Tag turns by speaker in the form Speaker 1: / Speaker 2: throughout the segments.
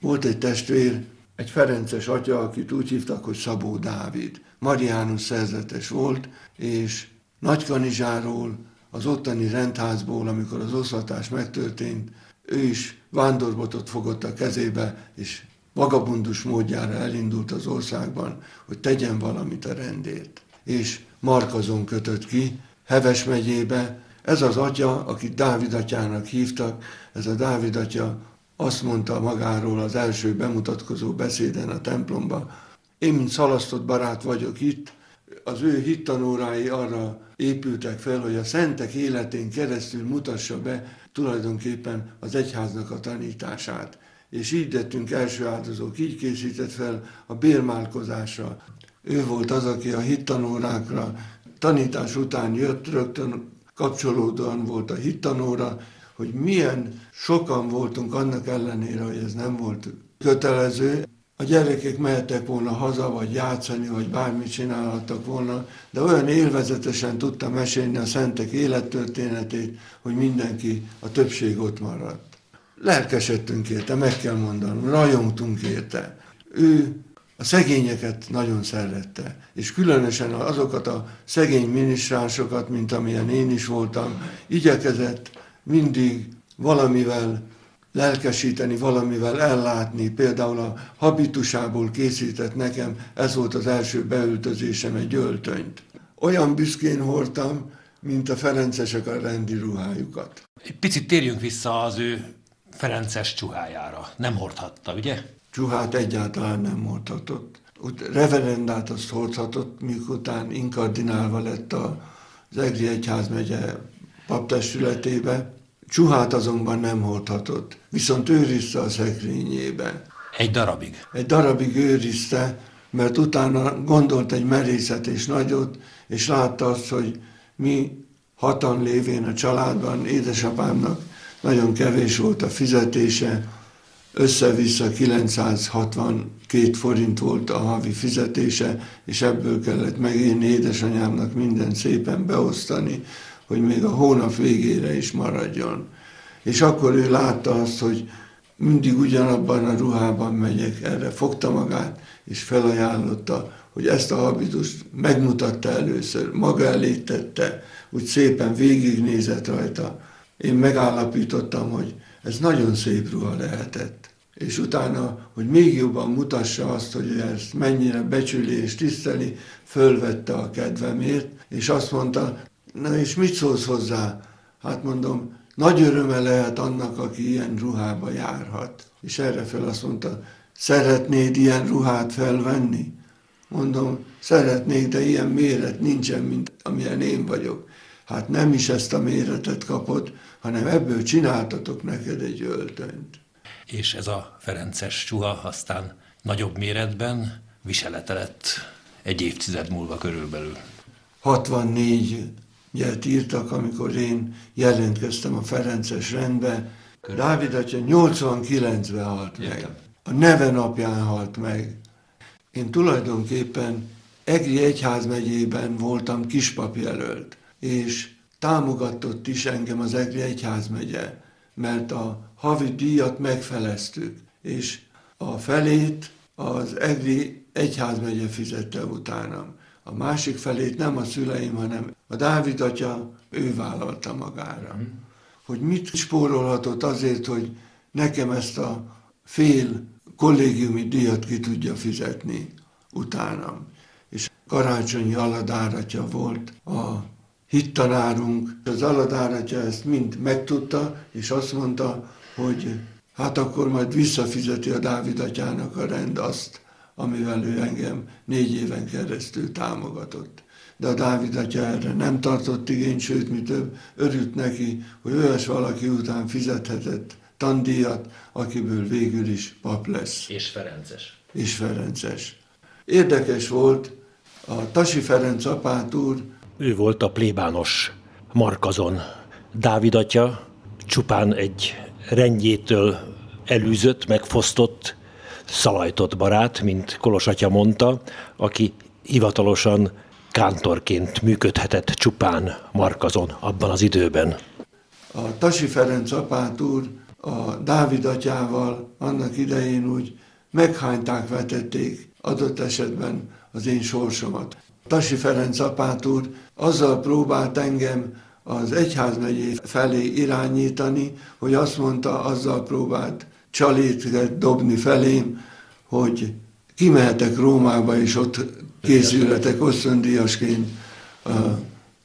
Speaker 1: volt egy testvér, egy Ferences atya, akit úgy hívtak, hogy Szabó Dávid. Mariánus szerzetes volt, és Nagykanizsáról, az ottani rendházból, amikor az oszlatás megtörtént, ő is vándorbotot fogott a kezébe, és vagabundus módjára elindult az országban, hogy tegyen valamit a rendért. És Markazon kötött ki, Heves megyébe. Ez az atya, akit Dávid atyának hívtak, ez a Dávid atya azt mondta magáról az első bemutatkozó beszéden a templomba, én, mint szalasztott barát vagyok itt, az ő hittanórái arra épültek fel, hogy a szentek életén keresztül mutassa be tulajdonképpen az egyháznak a tanítását. És így lettünk első áldozók, így készített fel a bérmálkozásra. Ő volt az, aki a hittanórákra tanítás után jött, rögtön kapcsolódóan volt a hittanóra, hogy milyen sokan voltunk annak ellenére, hogy ez nem volt kötelező. A gyerekek mehettek volna haza, vagy játszani, vagy bármit csinálhattak volna, de olyan élvezetesen tudta mesélni a szentek élettörténetét, hogy mindenki, a többség ott maradt. Lelkesedtünk érte, meg kell mondanom, rajongtunk érte. Ő a szegényeket nagyon szerette, és különösen azokat a szegény minisztránsokat, mint amilyen én is voltam, igyekezett mindig valamivel lelkesíteni, valamivel ellátni. Például a habitusából készített nekem, ez volt az első beöltözésem, egy öltönyt. Olyan büszkén hordtam, mint a ferencesek a rendi ruhájukat.
Speaker 2: Egy picit térjünk vissza az ő ferences csuhájára. Nem hordhatta, ugye?
Speaker 1: Csuhát egyáltalán nem hordhatott. Úgy reverendát azt hordhatott, mikután inkardinálva lett az Egri Egyházmegye paptestületébe, Csuhát azonban nem hordhatott, viszont őrizte a szekrényébe.
Speaker 2: Egy darabig?
Speaker 1: Egy darabig őrizte, mert utána gondolt egy merészet és nagyot, és látta azt, hogy mi hatan lévén a családban, édesapámnak nagyon kevés volt a fizetése, össze-vissza 962 forint volt a havi fizetése, és ebből kellett megélni édesanyámnak minden szépen beosztani, hogy még a hónap végére is maradjon. És akkor ő látta azt, hogy mindig ugyanabban a ruhában megyek, erre fogta magát, és felajánlotta, hogy ezt a habitust megmutatta először, maga elé úgy szépen végignézett rajta. Én megállapítottam, hogy ez nagyon szép ruha lehetett. És utána, hogy még jobban mutassa azt, hogy ezt mennyire becsüli és tiszteli, fölvette a kedvemért, és azt mondta, Na és mit szólsz hozzá? Hát mondom, nagy öröme lehet annak, aki ilyen ruhába járhat. És erre fel azt mondta, szeretnéd ilyen ruhát felvenni? Mondom, szeretnék, de ilyen méret nincsen, mint amilyen én vagyok. Hát nem is ezt a méretet kapod, hanem ebből csináltatok neked egy öltönyt.
Speaker 2: És ez a Ferences csuha aztán nagyobb méretben viselete lett egy évtized múlva körülbelül.
Speaker 1: 64 ilyet írtak, amikor én jelentkeztem a Ferences rendbe. Dávid atya 89-ben halt meg. A neve napján halt meg. Én tulajdonképpen Egri Egyházmegyében voltam kispapjelölt, és támogatott is engem az Egri Egyházmegye, mert a havi díjat megfeleztük, és a felét az Egri Egyházmegye fizette utánam. A másik felét nem a szüleim, hanem a Dávid atya, ő vállalta magára. Mm. Hogy mit spórolhatott azért, hogy nekem ezt a fél kollégiumi díjat ki tudja fizetni utánam. És karácsonyi aladáratja volt a hittanárunk. Az aladáratja ezt mind megtudta, és azt mondta, hogy hát akkor majd visszafizeti a Dávid atyának a rend azt, amivel ő engem négy éven keresztül támogatott. De a Dávid atya erre nem tartott igényt, sőt, mi több, örült neki, hogy olyas valaki után fizethetett tandíjat, akiből végül is pap lesz.
Speaker 2: És Ferences.
Speaker 1: És Ferences. Érdekes volt, a Tasi Ferenc apát úr...
Speaker 2: Ő volt a plébános Markazon. Dávid atya csupán egy rendjétől elűzött, megfosztott szalajtott barát, mint Kolos atya mondta, aki hivatalosan kántorként működhetett csupán Markazon abban az időben.
Speaker 1: A Tasi Ferenc apát úr a Dávid atyával annak idején úgy meghányták, vetették adott esetben az én sorsomat. Tasi Ferenc apát úr azzal próbált engem az egyházmegyé felé irányítani, hogy azt mondta, azzal próbált csalét dobni felém, hogy kimehetek Rómába, és ott készületek osztondíjasként a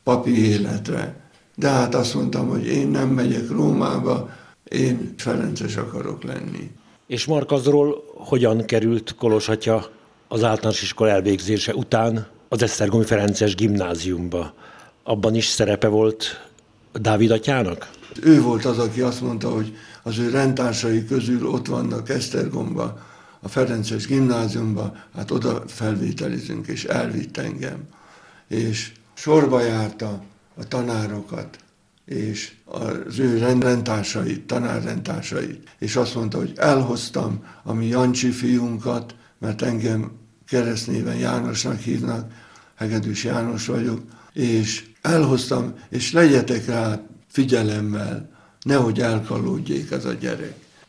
Speaker 1: papi életre. De hát azt mondtam, hogy én nem megyek Rómába, én Ferences akarok lenni.
Speaker 3: És Markazról hogyan került Kolosatya az általános iskola elvégzése után az Esztergomi Ferences gimnáziumba? Abban is szerepe volt Dávid atyának?
Speaker 1: Ő volt az, aki azt mondta, hogy az ő rendtársai közül ott vannak Esztergomba, a Ferences gimnáziumba, hát oda felvételizünk, és elvitt engem. És sorba járta a tanárokat, és az ő rendtársait, tanárrendtársait, és azt mondta, hogy elhoztam a mi Jancsi fiunkat, mert engem keresztnéven Jánosnak hívnak, Hegedűs János vagyok, és elhoztam, és legyetek rá figyelemmel, nehogy elkalódjék ez a gyerek.